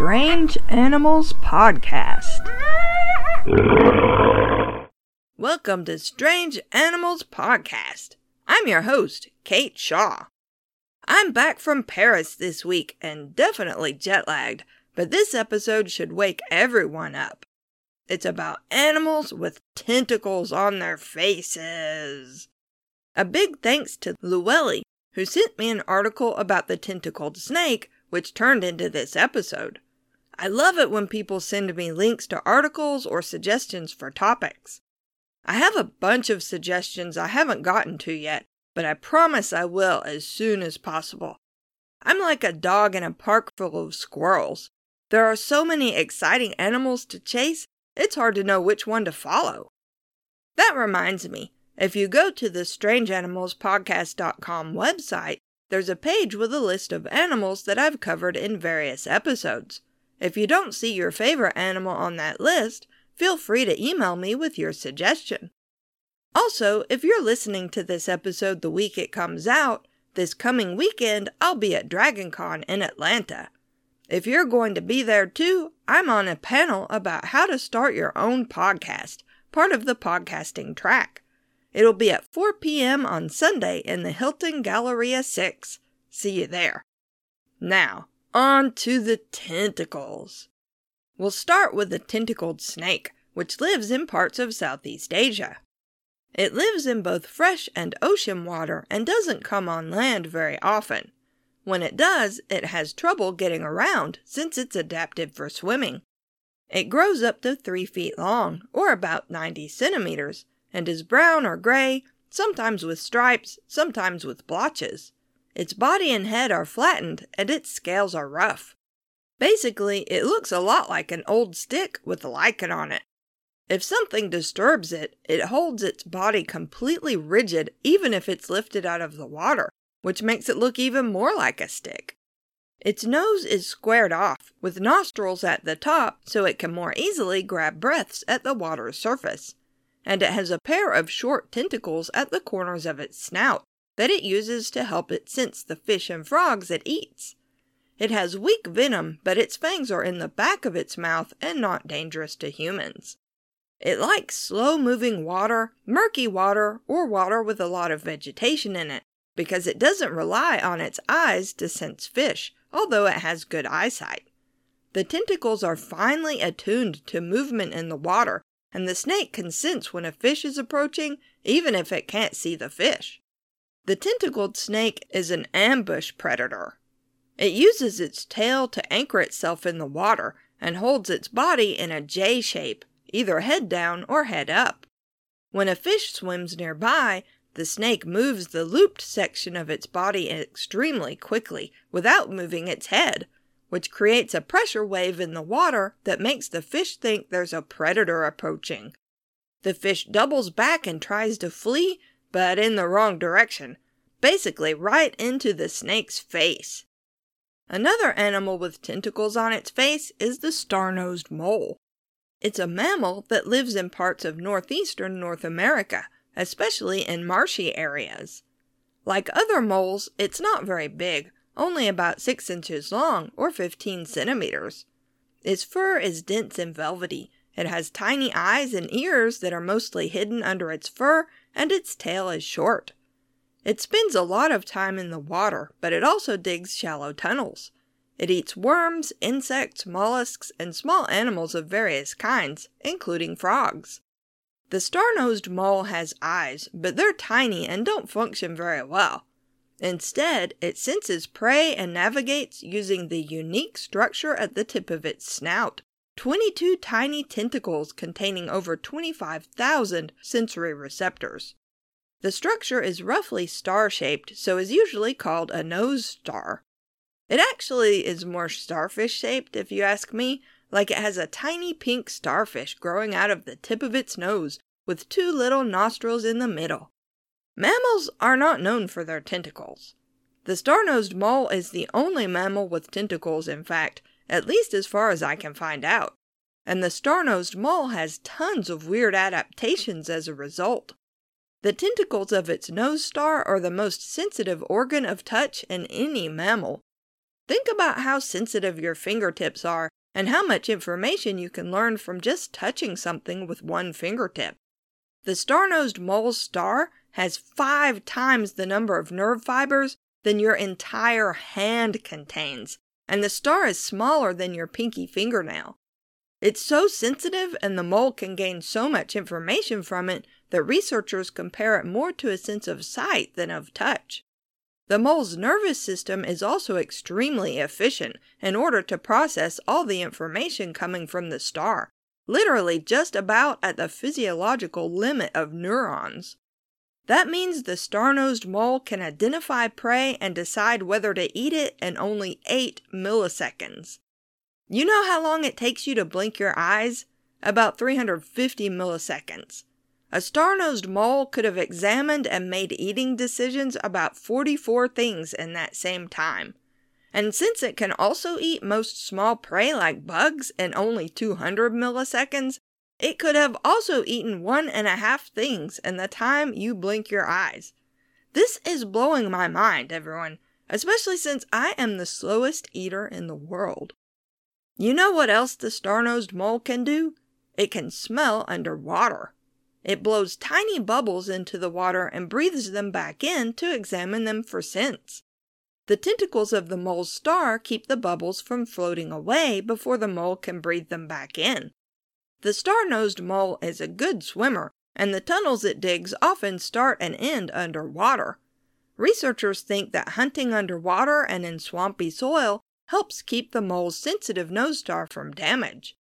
Strange Animals Podcast. Welcome to Strange Animals Podcast. I'm your host, Kate Shaw. I'm back from Paris this week and definitely jet lagged, but this episode should wake everyone up. It's about animals with tentacles on their faces. A big thanks to Llewellyn, who sent me an article about the tentacled snake, which turned into this episode. I love it when people send me links to articles or suggestions for topics. I have a bunch of suggestions I haven't gotten to yet, but I promise I will as soon as possible. I'm like a dog in a park full of squirrels. There are so many exciting animals to chase, it's hard to know which one to follow. That reminds me, if you go to the strangeanimalspodcast.com website, there's a page with a list of animals that I've covered in various episodes. If you don't see your favorite animal on that list, feel free to email me with your suggestion. Also, if you're listening to this episode the week it comes out, this coming weekend I'll be at DragonCon in Atlanta. If you're going to be there too, I'm on a panel about how to start your own podcast, part of the podcasting track. It'll be at 4 p.m. on Sunday in the Hilton Galleria 6. See you there. Now, on to the tentacles. We'll start with the tentacled snake, which lives in parts of Southeast Asia. It lives in both fresh and ocean water and doesn't come on land very often. When it does, it has trouble getting around since it's adapted for swimming. It grows up to 3 feet long, or about 90 centimeters, and is brown or gray, sometimes with stripes, sometimes with blotches. Its body and head are flattened, and its scales are rough. Basically, it looks a lot like an old stick with lichen on it. If something disturbs it, it holds its body completely rigid even if it's lifted out of the water, which makes it look even more like a stick. Its nose is squared off, with nostrils at the top so it can more easily grab breaths at the water's surface and it has a pair of short tentacles at the corners of its snout that it uses to help it sense the fish and frogs it eats. It has weak venom, but its fangs are in the back of its mouth and not dangerous to humans. It likes slow moving water, murky water, or water with a lot of vegetation in it, because it doesn't rely on its eyes to sense fish, although it has good eyesight. The tentacles are finely attuned to movement in the water and the snake can sense when a fish is approaching, even if it can't see the fish. The tentacled snake is an ambush predator. It uses its tail to anchor itself in the water and holds its body in a J shape, either head down or head up. When a fish swims nearby, the snake moves the looped section of its body extremely quickly without moving its head, which creates a pressure wave in the water that makes the fish think there's a predator approaching. The fish doubles back and tries to flee, but in the wrong direction, basically right into the snake's face. Another animal with tentacles on its face is the star nosed mole. It's a mammal that lives in parts of northeastern North America, especially in marshy areas. Like other moles, it's not very big, only about 6 inches long or 15 centimeters. Its fur is dense and velvety. It has tiny eyes and ears that are mostly hidden under its fur, and its tail is short. It spends a lot of time in the water, but it also digs shallow tunnels. It eats worms, insects, mollusks, and small animals of various kinds, including frogs. The star nosed mole has eyes, but they're tiny and don't function very well. Instead, it senses prey and navigates using the unique structure at the tip of its snout 22 tiny tentacles containing over 25,000 sensory receptors. The structure is roughly star shaped, so is usually called a nose star. It actually is more starfish shaped, if you ask me, like it has a tiny pink starfish growing out of the tip of its nose with two little nostrils in the middle. Mammals are not known for their tentacles. The star nosed mole is the only mammal with tentacles, in fact, at least as far as I can find out. And the star nosed mole has tons of weird adaptations as a result. The tentacles of its nose star are the most sensitive organ of touch in any mammal. Think about how sensitive your fingertips are and how much information you can learn from just touching something with one fingertip. The star-nosed mole's star has five times the number of nerve fibers than your entire hand contains, and the star is smaller than your pinky fingernail. It's so sensitive and the mole can gain so much information from it that researchers compare it more to a sense of sight than of touch. The mole's nervous system is also extremely efficient in order to process all the information coming from the star, literally just about at the physiological limit of neurons. That means the star-nosed mole can identify prey and decide whether to eat it in only 8 milliseconds. You know how long it takes you to blink your eyes? About 350 milliseconds. A star-nosed mole could have examined and made eating decisions about 44 things in that same time. And since it can also eat most small prey like bugs in only 200 milliseconds, it could have also eaten one and a half things in the time you blink your eyes. This is blowing my mind, everyone, especially since I am the slowest eater in the world. You know what else the star-nosed mole can do? It can smell underwater. It blows tiny bubbles into the water and breathes them back in to examine them for scents. The tentacles of the mole's star keep the bubbles from floating away before the mole can breathe them back in. The star-nosed mole is a good swimmer, and the tunnels it digs often start and end underwater. Researchers think that hunting underwater and in swampy soil helps keep the mole's sensitive nose star from damage.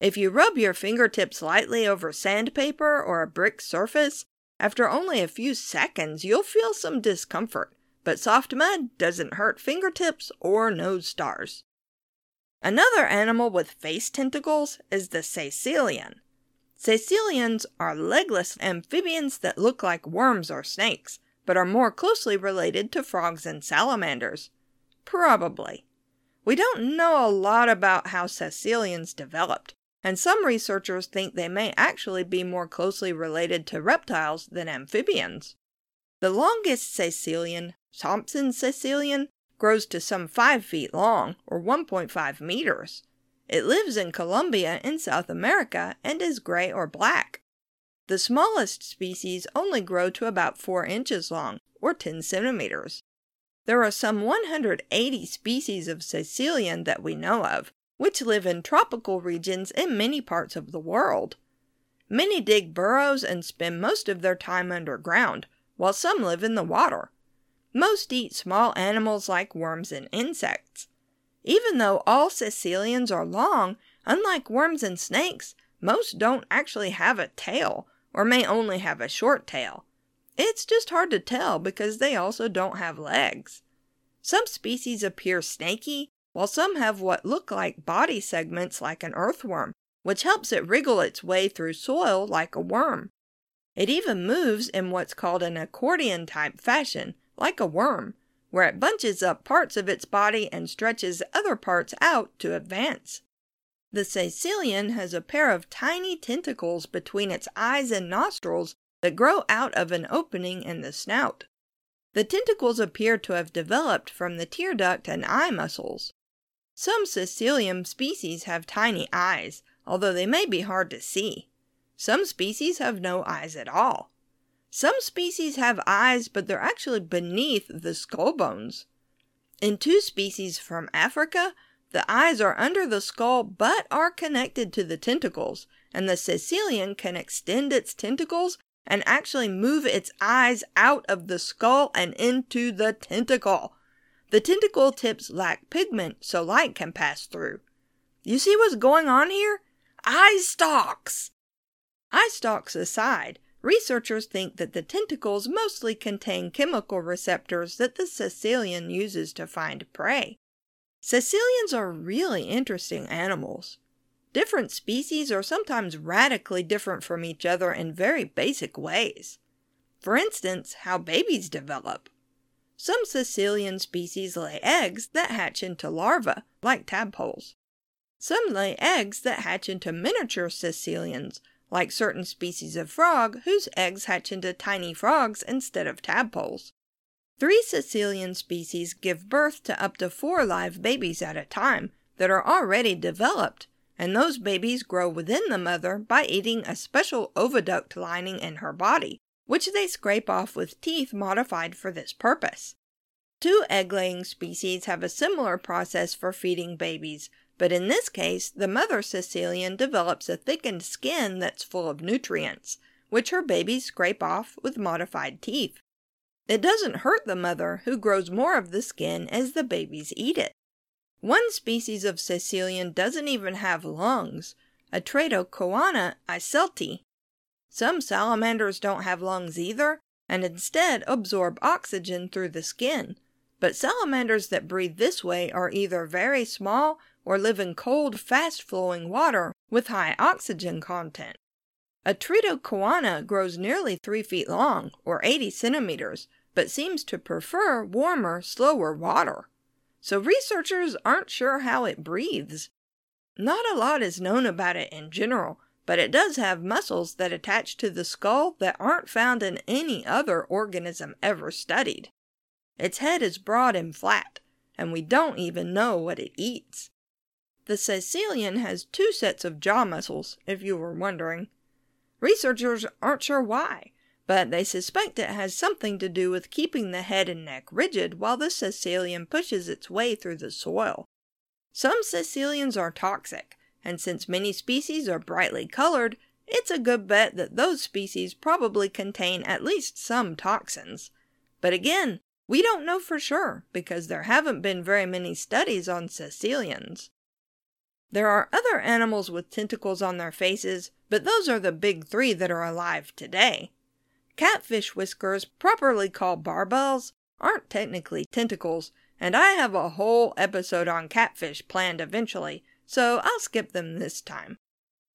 If you rub your fingertips lightly over sandpaper or a brick surface, after only a few seconds you'll feel some discomfort, but soft mud doesn't hurt fingertips or nose stars. Another animal with face tentacles is the caecilian. Caecilians are legless amphibians that look like worms or snakes, but are more closely related to frogs and salamanders. Probably. We don't know a lot about how caecilians developed, and some researchers think they may actually be more closely related to reptiles than amphibians. The longest caecilian, Thompson caecilian, grows to some 5 feet long, or 1.5 meters. It lives in Colombia in South America and is gray or black. The smallest species only grow to about 4 inches long, or 10 centimeters. There are some 180 species of caecilian that we know of, which live in tropical regions in many parts of the world. Many dig burrows and spend most of their time underground, while some live in the water. Most eat small animals like worms and insects. Even though all caecilians are long, unlike worms and snakes, most don't actually have a tail, or may only have a short tail. It's just hard to tell because they also don't have legs. Some species appear snaky, while some have what look like body segments like an earthworm, which helps it wriggle its way through soil like a worm. It even moves in what's called an accordion type fashion, like a worm, where it bunches up parts of its body and stretches other parts out to advance. The caecilian has a pair of tiny tentacles between its eyes and nostrils that grow out of an opening in the snout. The tentacles appear to have developed from the tear duct and eye muscles. Some caecilian species have tiny eyes, although they may be hard to see. Some species have no eyes at all. Some species have eyes, but they're actually beneath the skull bones. In two species from Africa, the eyes are under the skull but are connected to the tentacles, and the caecilian can extend its tentacles and actually move its eyes out of the skull and into the tentacle. The tentacle tips lack pigment, so light can pass through. You see what's going on here? Eye stalks! Eye stalks aside, researchers think that the tentacles mostly contain chemical receptors that the caecilian uses to find prey. Caecilians are really interesting animals. Different species are sometimes radically different from each other in very basic ways. For instance, how babies develop. Some caecilian species lay eggs that hatch into larvae, like tadpoles. Some lay eggs that hatch into miniature caecilians, like certain species of frog whose eggs hatch into tiny frogs instead of tadpoles. Three caecilian species give birth to up to four live babies at a time that are already developed, and those babies grow within the mother by eating a special oviduct lining in her body, which they scrape off with teeth modified for this purpose. Two egg laying species have a similar process for feeding babies, but in this case, the mother caecilian develops a thickened skin that's full of nutrients, which her babies scrape off with modified teeth. It doesn't hurt the mother, who grows more of the skin as the babies eat it. One species of caecilian doesn't even have lungs, Atretochoana eiselti. Some salamanders don't have lungs either, and instead absorb oxygen through the skin. But salamanders that breathe this way are either very small or live in cold, fast flowing water with high oxygen content. Atretochoana grows nearly 3 feet long, or 80 centimeters, but seems to prefer warmer, slower water. So researchers aren't sure how it breathes. Not a lot is known about it in general, but it does have muscles that attach to the skull that aren't found in any other organism ever studied. Its head is broad and flat, and we don't even know what it eats. The caecilian has two sets of jaw muscles, if you were wondering. Researchers aren't sure why, but they suspect it has something to do with keeping the head and neck rigid while the caecilian pushes its way through the soil. Some caecilians are toxic, and since many species are brightly colored, it's a good bet that those species probably contain at least some toxins. But again, we don't know for sure because there haven't been very many studies on caecilians. There are other animals with tentacles on their faces, but those are the big three that are alive today. Catfish whiskers, properly called barbels, aren't technically tentacles, and I have a whole episode on catfish planned eventually, so I'll skip them this time.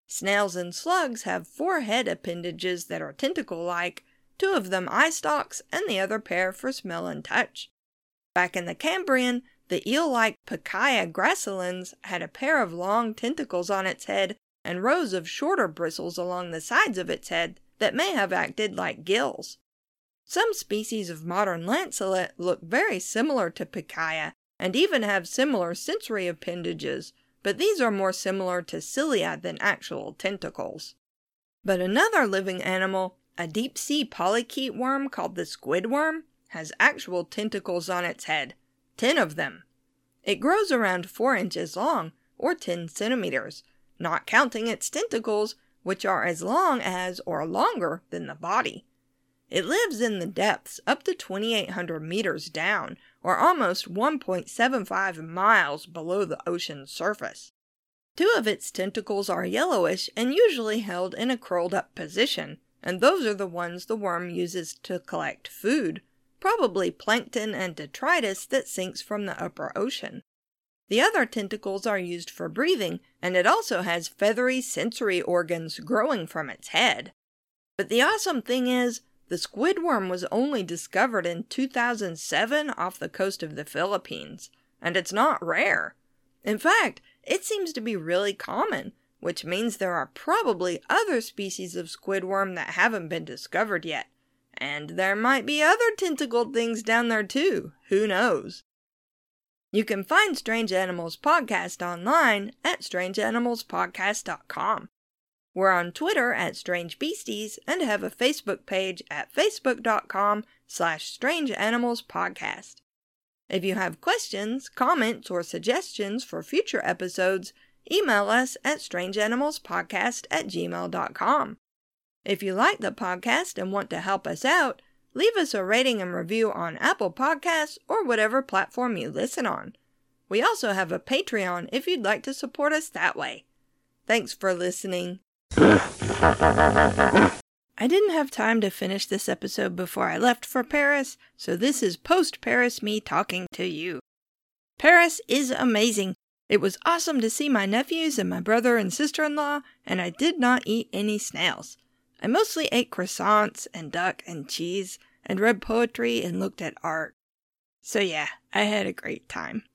Snails and slugs have four head appendages that are tentacle like, two of them eye stalks, and the other pair for smell and touch. Back in the Cambrian, the eel like Pikaia gracilens had a pair of long tentacles on its head and rows of shorter bristles along the sides of its head that may have acted like gills. Some species of modern lancelet look very similar to Pikaia and even have similar sensory appendages, but these are more similar to cilia than actual tentacles. But another living animal a deep sea polychaete worm called the squid worm has actual tentacles on its head, 10 of them. It grows around 4 inches long, or 10 centimeters, not counting its tentacles, which are as long as or longer than the body. It lives in the depths up to 2,800 meters down, or almost 1.75 miles below the ocean's surface. Two of its tentacles are yellowish and usually held in a curled up position, and those are the ones the worm uses to collect food, probably plankton and detritus that sinks from the upper ocean. The other tentacles are used for breathing, and it also has feathery sensory organs growing from its head. But the awesome thing is, the squid worm was only discovered in 2007 off the coast of the Philippines, and it's not rare. In fact, it seems to be really common, which means there are probably other species of squid worm that haven't been discovered yet. And there might be other tentacled things down there too. Who knows? You can find Strange Animals Podcast online at strangeanimalspodcast.com. We're on Twitter at Strange Beasties and have a Facebook page at facebook.com slash strangeanimalspodcast. If you have questions, comments, or suggestions for future episodes, email us at strangeanimalspodcast at gmail.com. If you like the podcast and want to help us out, leave us a rating and review on Apple Podcasts or whatever platform you listen on. We also have a Patreon if you'd like to support us that way. Thanks for listening. I didn't have time to finish this episode before I left for Paris, so this is post Paris me talking to you. Paris is amazing. It was awesome to see my nephews and my brother and sister in law, and I did not eat any snails. I mostly ate croissants and duck and cheese and read poetry and looked at art. So, yeah, I had a great time.